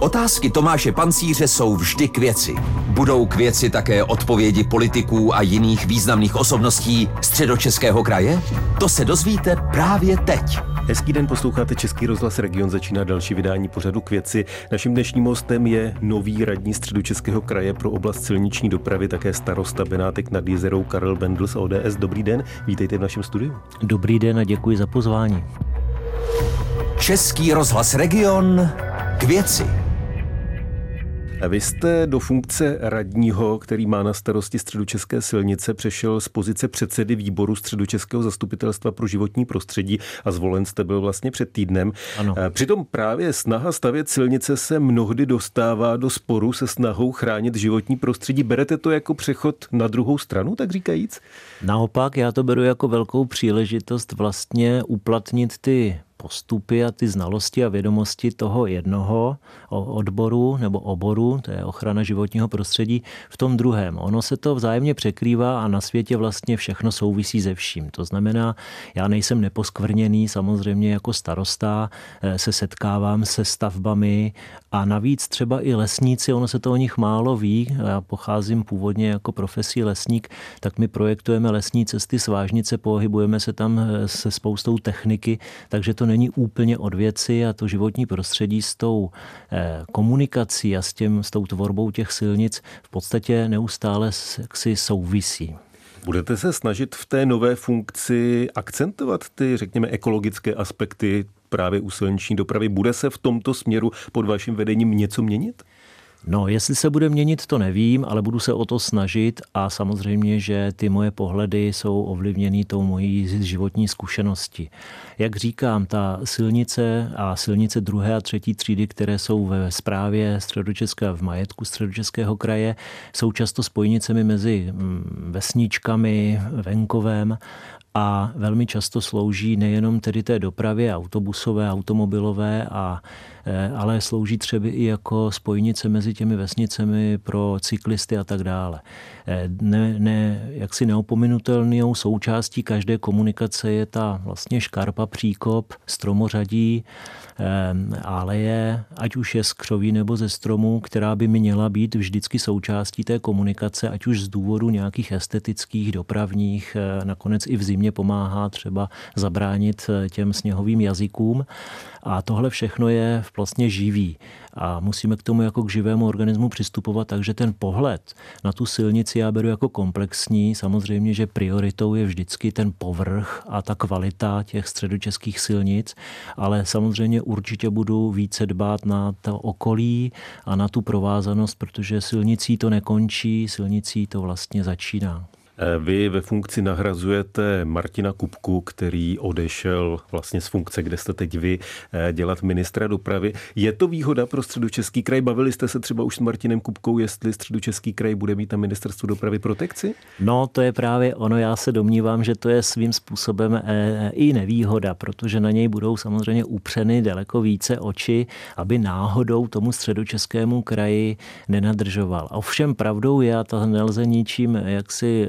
Otázky Tomáše Pancíře jsou vždy k věci. Budou k věci také odpovědi politiků a jiných významných osobností středočeského kraje? To se dozvíte právě teď. Hezký den, posloucháte Český rozhlas Region, začíná další vydání pořadu k věci. Naším dnešním hostem je nový radní středočeského kraje pro oblast silniční dopravy, také starosta Benátek nad Jezerou Karel Bendl z ODS. Dobrý den, vítejte v našem studiu. Dobrý den a děkuji za pozvání. Český rozhlas Region k věci. Vy jste do funkce radního, který má na starosti středočeské silnice, přešel z pozice předsedy výboru středočeského zastupitelstva pro životní prostředí a zvolen jste byl vlastně před týdnem. Ano. Přitom právě snaha stavět silnice se mnohdy dostává do sporu se snahou chránit životní prostředí. Berete to jako přechod na druhou stranu, tak říkajíc? Naopak, já to beru jako velkou příležitost vlastně uplatnit ty postupy a ty znalosti a vědomosti toho jednoho odboru nebo oboru, to je ochrana životního prostředí, v tom druhém. Ono se to vzájemně překrývá a na světě vlastně všechno souvisí se vším. To znamená, já nejsem neposkvrněný, samozřejmě jako starosta eh, se setkávám se stavbami a navíc třeba i lesníci, ono se to o nich málo ví, já pocházím původně jako profesí lesník, tak my projektujeme lesní cesty svážnice, pohybujeme se tam eh, se spoustou techniky, takže to není úplně od věci a to životní prostředí s tou eh, komunikací a s, tím, s tou tvorbou těch silnic v podstatě neustále si souvisí. Budete se snažit v té nové funkci akcentovat ty, řekněme, ekologické aspekty právě u silniční dopravy? Bude se v tomto směru pod vaším vedením něco měnit? No, jestli se bude měnit, to nevím, ale budu se o to snažit a samozřejmě, že ty moje pohledy jsou ovlivněny tou mojí životní zkušenosti. Jak říkám, ta silnice a silnice druhé a třetí třídy, které jsou ve správě středočeské v majetku středočeského kraje, jsou často spojnicemi mezi mm, vesničkami, venkovem a velmi často slouží nejenom tedy té dopravě autobusové, automobilové, a, ale slouží třeba i jako spojnice mezi těmi vesnicemi pro cyklisty a tak dále. E, ne, ne, jaksi neopominutelnou součástí každé komunikace je ta vlastně škarpa, příkop, stromořadí, ale je, ať už je z křoví nebo ze stromů, která by měla být vždycky součástí té komunikace, ať už z důvodu nějakých estetických, dopravních, nakonec i v zimě pomáhá třeba zabránit eh, těm sněhovým jazykům. A tohle všechno je vlastně živý. A musíme k tomu jako k živému organismu přistupovat, takže ten pohled na tu silnici já beru jako komplexní. Samozřejmě, že prioritou je vždycky ten povrch a ta kvalita těch středočeských silnic, ale samozřejmě určitě budu více dbát na to okolí a na tu provázanost, protože silnicí to nekončí, silnicí to vlastně začíná. Eh, vy ve funkci nahrazujete Martina Kupku, který odešel vlastně z funkce, kde jste teď vy, eh, dělat ministra dopravy. Je to výhoda pro středočeský kraj? Bavili jste se třeba už s Martinem Kupkou, jestli středočeský kraj bude mít na ministerstvu dopravy protekci? No, to je právě ono. Já se domnívám, že to je svým způsobem eh, i nevýhoda, protože na něj budou samozřejmě upřeny daleko více oči, aby náhodou tomu středočeskému kraji nenadržoval. Ovšem pravdou je, a to nelze ničím jaksi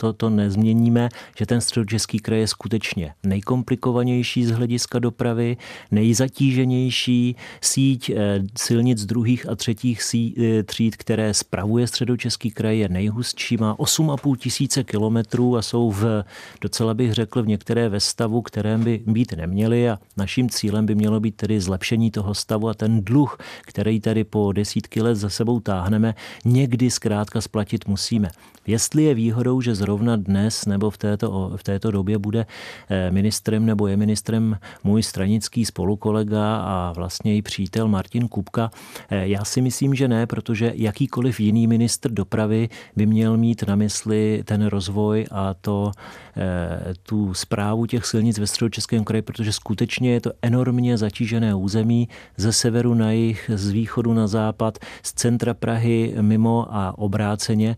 to, to nezměníme, že ten středočeský kraj je skutečně nejkomplikovanější z hlediska dopravy, nejzatíženější síť eh, silnic druhých a třetích eh, tříd, které spravuje středočeský kraj, je nejhustší, má 8,5 tisíce kilometrů a jsou v, docela bych řekl, v některé ve stavu, kterém by být neměly a naším cílem by mělo být tedy zlepšení toho stavu a ten dluh, který tady po desítky let za sebou táhneme, někdy zkrátka splatit musíme. Jestli je výhodou, že zrovna dnes nebo v této, v této době bude eh, ministrem nebo je ministrem můj stranický spolukolega a vlastně i přítel Martin Kupka, eh, já si myslím, že ne, protože jakýkoliv jiný ministr dopravy by měl mít na mysli ten rozvoj a to, eh, tu zprávu těch silnic ve středočeském kraji, protože skutečně je to enormně zatížené území ze severu na jih, z východu na západ, z centra Prahy mimo a obráceně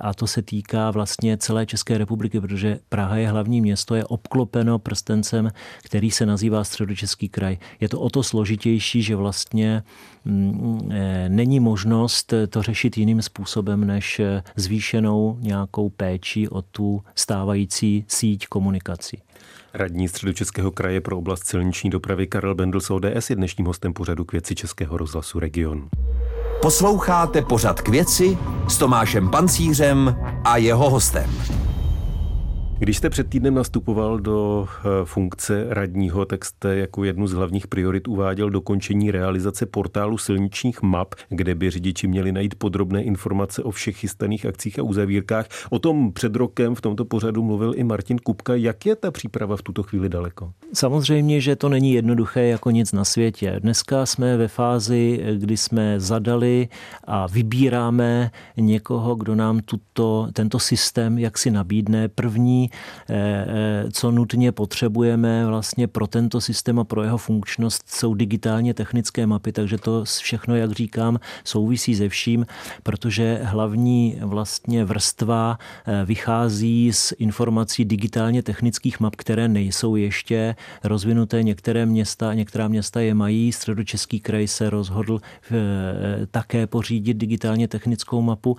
a to se týká vlastně celé České republiky, protože Praha je hlavní město, je obklopeno prstencem, který se nazývá Středočeský kraj. Je to o to složitější, že vlastně mm, eh, není možnost to řešit jiným způsobem než zvýšenou nějakou péči o tu stávající síť komunikací. Radní středočeského kraje pro oblast silniční dopravy Karel Bendl z ODS je dnešním hostem pořadu k věci Českého rozhlasu Region. Posloucháte pořad k věci s Tomášem Pancířem a jeho hostem. Když jste před týdnem nastupoval do eh, funkce radního, tak jste jako jednu z hlavních priorit uváděl dokončení realizace portálu silničních map, kde by řidiči měli najít podrobné informace o všech chystaných akcích a uzavírkách. O tom před rokem v tomto pořadu mluvil i Martin Kupka. Jak je ta příprava v tuto chvíli daleko? Samozřejmě, že to není jednoduché jako nic na světě. Dneska jsme ve fázi, kdy jsme zadali a vybíráme někoho, kdo nám tuto, tento systém jak si nabídne. První Eh, eh, co nutně potřebujeme vlastně pro tento systém a pro jeho funkčnost jsou digitálně technické mapy, takže to všechno, jak říkám, souvisí se vším, protože hlavní vlastně vrstva eh, vychází z informací digitálně technických map, které nejsou ještě rozvinuté. Některé města, některá města je mají. Středočeský kraj se rozhodl také pořídit digitálně technickou mapu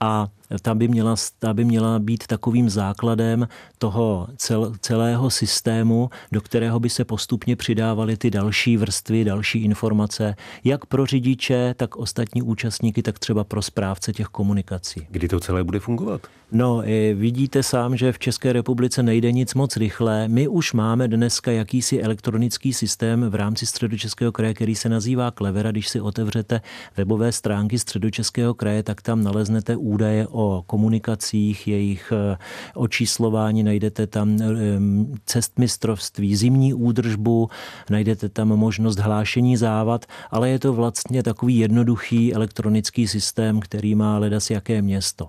a ta by měla, ta by měla být takovým základem toho cel, celého systému, do kterého by se postupně přidávaly ty další vrstvy, další informace, jak pro řidiče, tak ostatní účastníky, tak třeba pro správce těch komunikací. Kdy to celé bude fungovat? No, vidíte sám, že v České republice nejde nic moc rychle. My už máme dneska jakýsi elektronický systém v rámci Středočeského kraje, který se nazývá Klevera. Když si otevřete webové stránky Středočeského kraje, tak tam naleznete údaje o komunikacích, jejich eh, očíslování, najdete tam eh, cestmistrovství, zimní údržbu, najdete tam možnost hlášení závad, ale je to vlastně takový jednoduchý elektronický systém, který má ledas jaké město.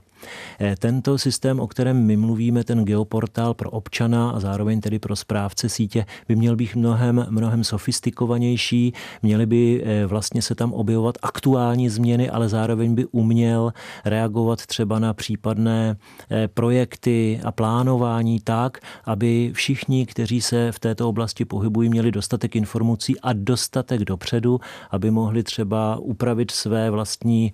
Eh, tento systém, o kterém my mluvíme, ten geoportál pro občana a zároveň tedy pro správce sítě, by měl být mnohem, mnohem sofistikovanější, měly by eh, vlastně se tam objevovat aktuální změny, ale zároveň by uměl reagovat třeba na případné eh, projekty a plánování tak, aby všichni, kteří se v této oblasti pohybují, měli dostatek informací a dostatek dopředu, aby mohli třeba upravit své vlastní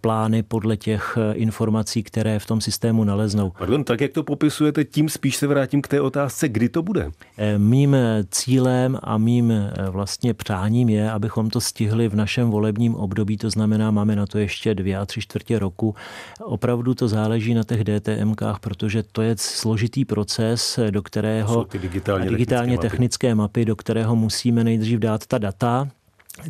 plány podle těch informací, které v tom systému naleznou. Pardon, tak jak to popisujete, tím spíš se vrátím k té otázce, kdy to bude. Eh, mým cílem a mým eh, vlastně přáním je, abychom to stihli v našem volebním období, to znamená, máme na to ještě dvě a tři čtvrtě roku. Opravdu to záleží na těch DTMkách, protože to je složitý proces, do kterého digitálně, digitálně technické, technické mapy, do kterého musíme nejdřív dát ta data,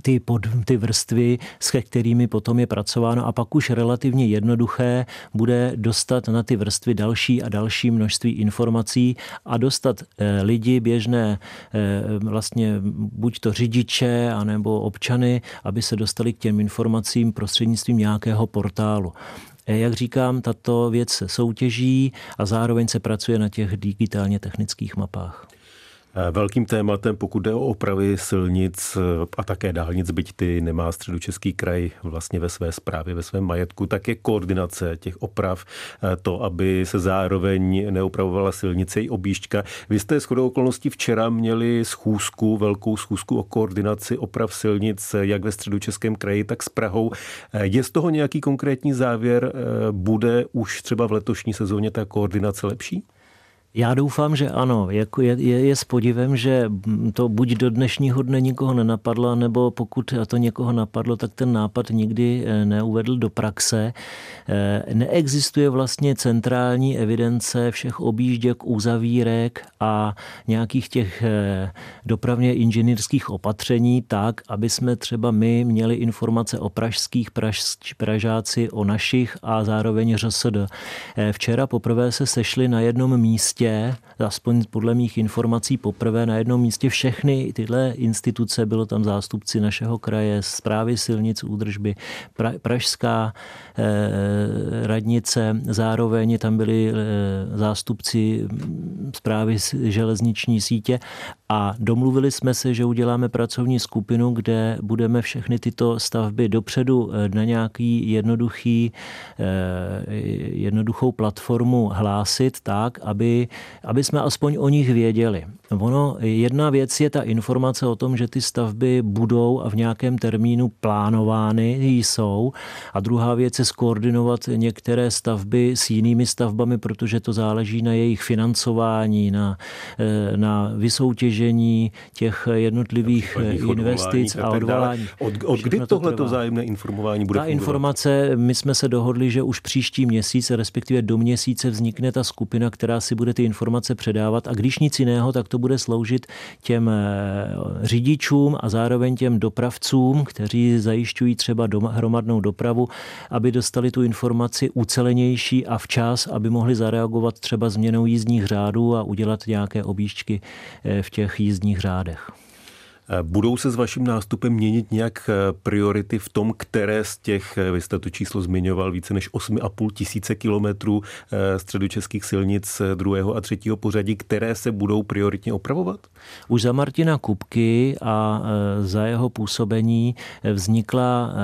ty, pod, ty vrstvy, s kterými potom je pracováno a pak už relativně jednoduché bude dostat na ty vrstvy další a další množství informací a dostat eh, lidi běžné, eh, vlastně buď to řidiče, anebo občany, aby se dostali k těm informacím prostřednictvím nějakého portálu. Eh, jak říkám, tato věc se soutěží a zároveň se pracuje na těch digitálně technických mapách. Velkým tématem, pokud jde o opravy silnic a také dálnic, byť ty nemá středočeský kraj vlastně ve své správě, ve svém majetku, tak je koordinace těch oprav, to, aby se zároveň neopravovala silnice i objížďka. Vy jste shodou okolností včera měli schůzku, velkou schůzku o koordinaci oprav silnic, jak ve středočeském kraji, tak s Prahou. Je z toho nějaký konkrétní závěr? Bude už třeba v letošní sezóně ta koordinace lepší? Já doufám, že ano. Jako je, je, je s podivem, že to buď do dnešního dne nikoho nenapadlo, nebo pokud to někoho napadlo, tak ten nápad nikdy eh, neuvedl do praxe. Eh, neexistuje vlastně centrální evidence všech objížděk, uzavírek a nějakých těch eh, dopravně inženýrských opatření tak, aby jsme třeba my měli informace o pražských praž, pražáci, o našich a zároveň ŘSD. Včera poprvé se sešli na jednom místě místě, aspoň podle mých informací poprvé na jednom místě všechny tyhle instituce, bylo tam zástupci našeho kraje, zprávy silnic, údržby, pra, pražská eh, radnice, zároveň tam byli eh, zástupci zprávy železniční sítě. A domluvili jsme se, že uděláme pracovní skupinu, kde budeme všechny tyto stavby dopředu eh, na nějaký jednoduchý, eh, jednoduchou platformu hlásit tak, aby aby jsme aspoň o nich věděli. Ono, jedna věc je ta informace o tom, že ty stavby budou a v nějakém termínu plánovány jsou. A druhá věc je skoordinovat některé stavby s jinými stavbami, protože to záleží na jejich financování, na, eh, na vysoutěžení těch jednotlivých investic a odvolání. Od, od kdy tohle vzájemné informování bude Ta fungovat? informace, my jsme se dohodli, že už příští měsíc, respektive do měsíce vznikne ta skupina, která si bude ty informace předávat a když nic jiného, tak to bude sloužit těm eh, řidičům a zároveň těm dopravcům, kteří zajišťují třeba doma, hromadnou dopravu, aby dostali tu informaci ucelenější a včas, aby mohli zareagovat třeba změnou jízdních řádů a udělat nějaké objížďky eh, v těch jízdních řádech. Eh, budou se s vaším nástupem měnit nějak eh, priority v tom, které z těch, eh, vy jste to číslo zmiňoval, více než 8,5 tisíce kilometrů středočeských silnic druhého a třetího pořadí, které se budou prioritně opravovat? Už za Martina Kupky a za jeho působení vznikla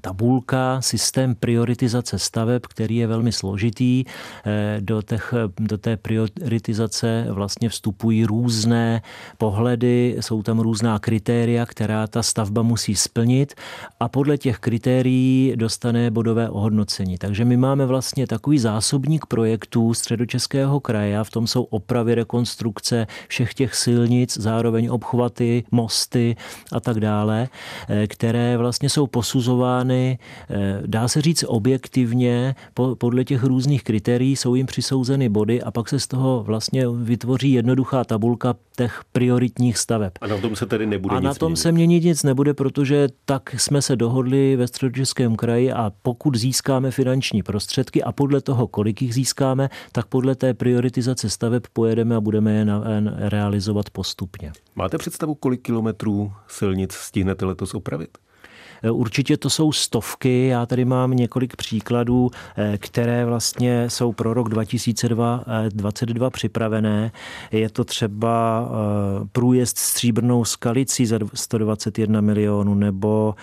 tabulka, systém prioritizace staveb, který je velmi složitý. Do, těch, do té prioritizace vlastně vstupují různé pohledy, jsou tam různá kritéria, která ta stavba musí splnit a podle těch kritérií dostane bodové ohodnocení. Takže my máme vlastně takový zásobník projektů středočeského kraje v tom jsou opravy, rekonstrukce všech těch silnic, zároveň obchvaty, mosty a tak dále, eh, které vlastně jsou posuzovány, eh, dá se říct objektivně, podle těch různých kritérií jsou jim přisouzeny body a pak se z toho vlastně vytvoří jednoduchá tabulka těch prioritních staveb. A na tom se tedy nebude A nic na tom měnit. se měnit nic nebude, protože tak jsme se dohodli ve středočeském kraji a pokud získáme finanční prostředky a podle toho, kolik jich získáme, tak podle té prioritizace staveb pojedeme a budeme je realizovat postupně. Máte představu, kolik kilometrů silnic stihnete letos opravit? Eh, určitě to jsou stovky. Já tady mám několik příkladů, eh, které vlastně jsou pro rok 2022 připravené. Je to třeba eh, průjezd stříbrnou skalicí za 121 milionů nebo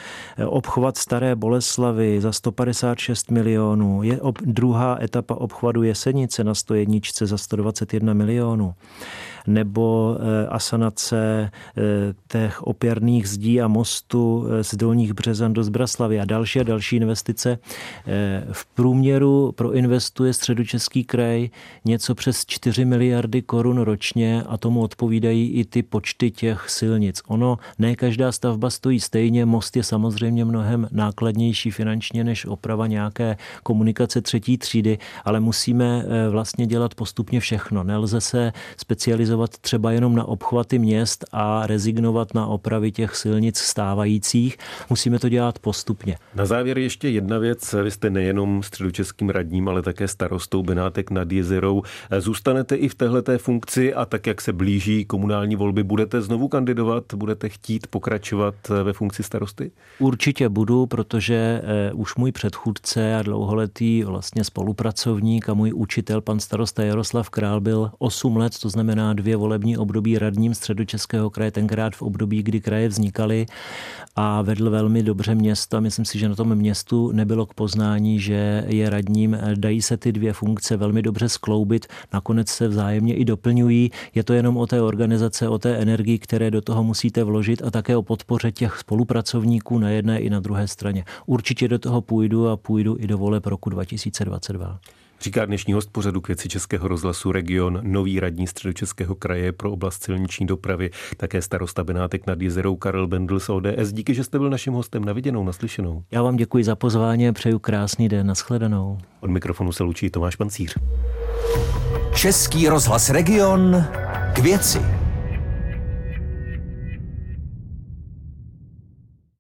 obchvat Staré Boleslavy za 156 milionů. Je druhá etapa obchvatu Jesenice na 101 za 121 milionů nebo eh, asanace eh, těch opěrných zdí a mostu eh, z Dolních Březan do Zbraslavy a další a další investice. V průměru proinvestuje středočeský kraj něco přes 4 miliardy korun ročně a tomu odpovídají i ty počty těch silnic. Ono, ne každá stavba stojí stejně, most je samozřejmě mnohem nákladnější finančně než oprava nějaké komunikace třetí třídy, ale musíme vlastně dělat postupně všechno. Nelze se specializovat specializovat třeba jenom na obchvaty měst a rezignovat na opravy těch silnic stávajících. Musíme to dělat postupně. Na závěr ještě jedna věc. Vy jste nejenom středočeským radním, ale také starostou Benátek nad Jezerou. Zůstanete i v téhleté funkci a tak, jak se blíží komunální volby, budete znovu kandidovat? Budete chtít pokračovat ve funkci starosty? Určitě budu, protože eh, už můj předchůdce a dlouholetý vlastně spolupracovník a můj učitel, pan starosta Jaroslav Král, byl 8 let, to znamená dvě volební období radním středočeského kraje, tenkrát v období, kdy kraje vznikaly a vedl velmi dobře město. Myslím si, že na tom městu nebylo k poznání, že je radním. Dají se ty dvě funkce velmi dobře skloubit, nakonec se vzájemně i doplňují. Je to jenom o té organizace, o té energii, které do toho musíte vložit a také o podpoře těch spolupracovníků na jedné i na druhé straně. Určitě do toho půjdu a půjdu i do voleb roku 2022. Říká dnešní host pořadu k věci Českého rozhlasu Region, nový radní středočeského kraje pro oblast silniční dopravy, také starosta Benátek nad jezerou Karel Bendl z ODS. Díky, že jste byl naším hostem na viděnou, naslyšenou. Já vám děkuji za pozvání a přeju krásný den, nashledanou. Od mikrofonu se loučí Tomáš Pancíř. Český rozhlas Region k věci.